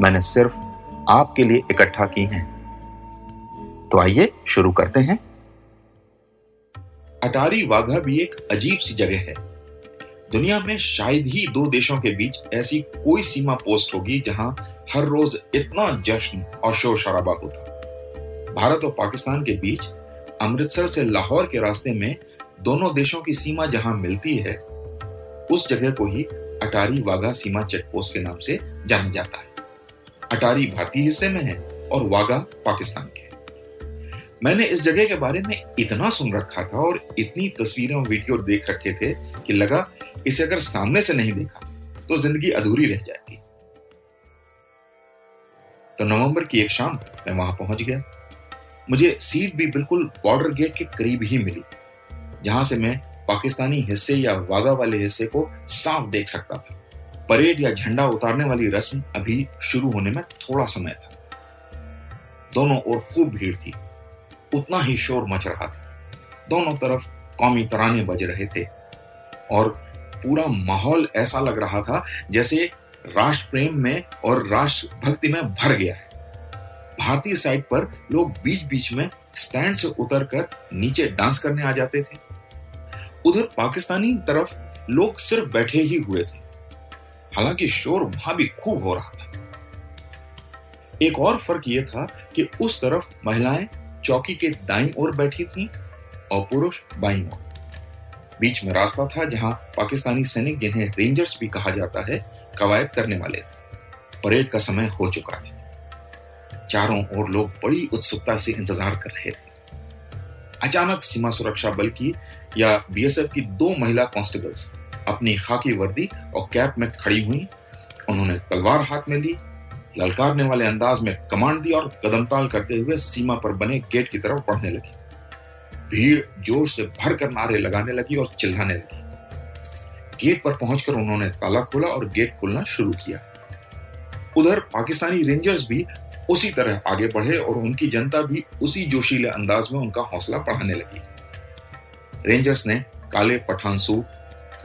मैंने सिर्फ़ आपके लिए इकट्ठा की हैं। तो आइए शुरू करते हैं। अटारी वाघा भी एक अजीब सी जगह है। दुनिया में शायद ही दो देशों के बीच ऐसी कोई सीमा पोस्ट होगी जहाँ हर रोज इतना जश्न और शोर शराबा होता भारत और पाकिस्तान के बीच अमृतसर से लाहौर के रास्ते में दोनों देशों की सीमा जहाँ मिलती है, उस जगह को ही अटारी वाघा सीमा चेक पोस्ट के नाम से जाना जाता है। अटारी भारतीय हिस्से में है और वागा पाकिस्तान के मैंने इस जगह के बारे में इतना सुन रखा था और इतनी तस्वीरें और वीडियो देख रखे थे कि लगा, इसे अगर सामने से नहीं देखा तो ज़िंदगी अधूरी रह जाएगी। तो नवंबर की एक शाम मैं वहाँ पहुँच गया। मुझे सीट भी बिल्कुल बॉर्डर गेट के करीब ही मिली, जहाँ से मैं पाकिस्तानी हिस्से या वागा वाले हिस्से को साफ़ देख सकता था। परेड या झंडा उतारने वाली रस्म अभी शुरू होने में थोड़ा समय था। दोनों ओर खूब भीड़ थी। उतना ही शोर मच रहा था। दोनों तरफ़ कौमी तराने बज रहे थे। और पूरा माहौल ऐसा लग रहा था जैसे राष्ट्र प्रेम में और राष्ट्र भक्ति में भर गया है। भारतीय साइड पर लोग बीच बीच में स्टैंड से उतरकर नीचे डांस करने आ जाते थे। उधर पाकिस्तानी तरफ़ लोग सिर्फ़ बैठे ही हुए थे। हालाँकि शोर वहाँ भी खूब हो रहा था। एक और फ़र्क यह था कि उस तरफ़ महिलाएँ चौकी के दाई ओर बैठी थीं और पुरुष बाई ओर। बीच में रास्ता था जहाँ पाकिस्तानी सैनिक, जिन्हें रेंजर्स भी कहा जाता है, कवायद करने वाले थे। परेड का समय हो चुका था चारों ओर लोग बड़ी उत्सुकता से इंतज़ार कर रहे थे। अचानक सीमा सुरक्षा बल की या बीएसएफ की दो महिला कांस्टेबल्स अपनी खाकी वर्दी और कैप में खड़ी हुई। उन्होंने तलवार हाथ में ली, ललकारने वाले अंदाज में कमांड दी और कदमताल करते हुए सीमा पर बने गेट की तरफ़ बढ़ने लगी। भीड़ ज़ोर से भर कर नारे लगाने लगी और चिल्लाने लगी। गेट पर पहुंचकर उन्होंने ताला खोला और गेट खोलना शुरू किया। उधर पाकिस्तानी रेंजर्स भी उसी तरह आगे बढ़े और उनकी जनता भी उसी जोशीले अंदाज में उनका हौसला बढ़ाने लगी। रेंजर्स ने काले पठान सूट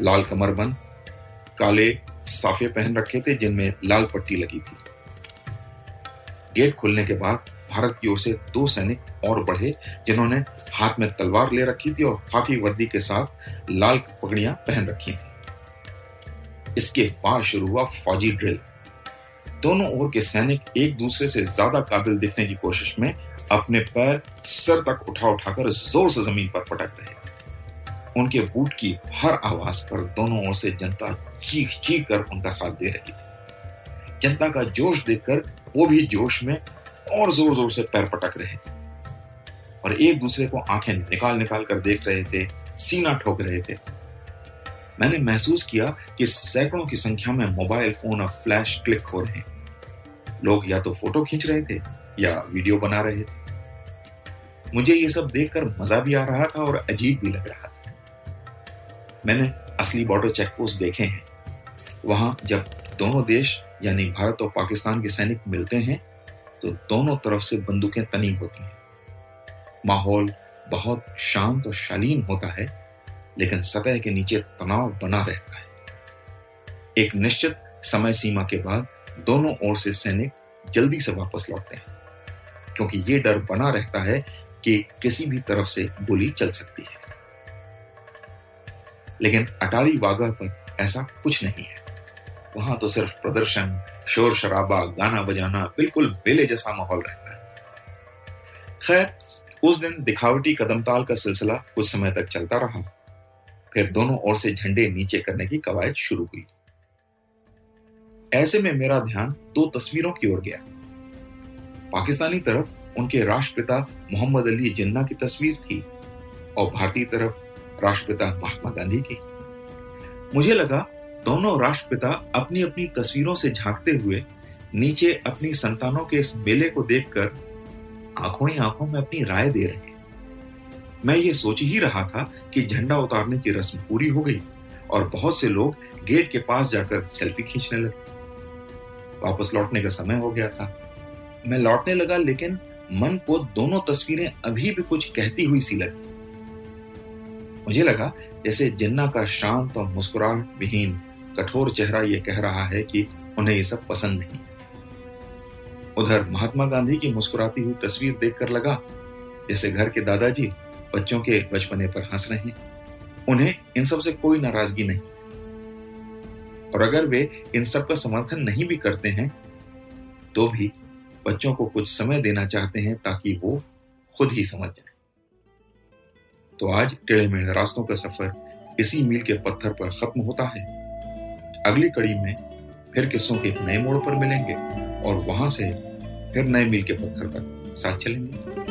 लाल कमरबंद काले साफे पहन रखे थे, जिनमें लाल पट्टी लगी थी। गेट खुलने के बाद भारत की ओर से दो सैनिक और बढ़े, जिन्होंने हाथ में तलवार ले रखी थी और खाकी वर्दी के साथ लाल पगड़ियाँ पहन रखी थी। इसके बाद शुरू हुआ फौजी ड्रिल। दोनों ओर के सैनिक एक दूसरे से ज़्यादा काबिल दिखने की कोशिश में अपने पैर सर तक उठा उठाकर ज़ोर से ज़मीन पर पटक रहे। उनके बूट की हर आवाज़ पर दोनों ओर से जनता चीख चीख कर उनका साथ दे रही थी। जनता का जोश देखकर वो भी जोश में और ज़ोर ज़ोर से पैर पटक रहे थे। और एक दूसरे को आँखें निकाल निकाल कर देख रहे थे, सीना ठोक रहे थे। मैंने महसूस किया कि सैकड़ों की संख्या में मोबाइल फ़ोन और फ्लैश क्लिक हो रहे हैं। लोग या तो फ़ोटो खींच रहे थे या वीडियो बना रहे थे। मुझे ये सब देखकर मज़ा भी आ रहा था और अजीब भी लग रहा था। मैंने असली बॉर्डर चेक पोस्ट देखे हैं। वहाँ जब दोनों देश, यानी भारत और पाकिस्तान के सैनिक मिलते हैं तो दोनों तरफ़ से बंदूकें तनी होती हैं। माहौल बहुत शांत और शालीन होता है, लेकिन सतह के नीचे तनाव बना रहता है। एक निश्चित समय सीमा के बाद दोनों ओर से सैनिक जल्दी से वापस लौटते हैं, क्योंकि ये डर बना रहता है कि किसी भी तरफ़ से गोली चल सकती है। लेकिन अटारी वागा पर ऐसा कुछ नहीं है। वहाँ तो सिर्फ़ प्रदर्शन, शोर शराबा, गाना बजाना बिल्कुल बेले जैसा माहौल रहता है। खैर, उस दिन दिखावटी कदमताल का सिलसिला कुछ समय तक चलता रहा। फिर दोनों ओर से झंडे नीचे करने की कवायद शुरू हुई। ऐसे में मेरा ध्यान दो तस्वीरों की ओर गया। पाकिस्तानी तरफ़ उनके राष्ट्रपिता मोहम्मद अली जिन्ना की तस्वीर थी और भारतीय तरफ़ राष्ट्रपिता महात्मा गांधी की। मुझे लगा दोनों राष्ट्रपिता अपनी अपनी तस्वीरों से झांकते हुए नीचे अपनी संतानों के इस मेले को देखकर आँखों ही आँखों में अपनी राय दे रहे हैं। मैं ये सोच ही रहा था कि झंडा उतारने की रस्म पूरी हो गई और बहुत से लोग गेट के पास जाकर सेल्फी खींचने लगे। वापस लौटने का समय हो गया था। मैं लौटने लगा लेकिन मन को दोनों तस्वीरें अभी भी कुछ कहती हुई सी लगी। मुझे लगा जैसे जिन्ना का शांत और मुस्कुराहट विहीन, कठोर चेहरा ये कह रहा है कि उन्हें ये सब पसंद नहीं। उधर महात्मा गांधी की मुस्कुराती हुई तस्वीर देखकर लगा, जैसे घर के दादाजी बच्चों के बचपने पर हंस रहे हैं। उन्हें इन सबसे कोई नाराज़गी नहीं। और अगर वे इन सब का समर्थन नहीं भी करते हैं तो भी बच्चों को कुछ समय देना चाहते हैं ताकि वो खुद ही समझ जाए। तो आज टेढ़े मेढ़े रास्तों का सफ़र इसी मील के पत्थर पर खत्म होता है। अगली कड़ी में फिर किस्सों के एक नए मोड़ पर मिलेंगे और वहाँ से फिर नए मील के पत्थर पर साथ चलेंगे।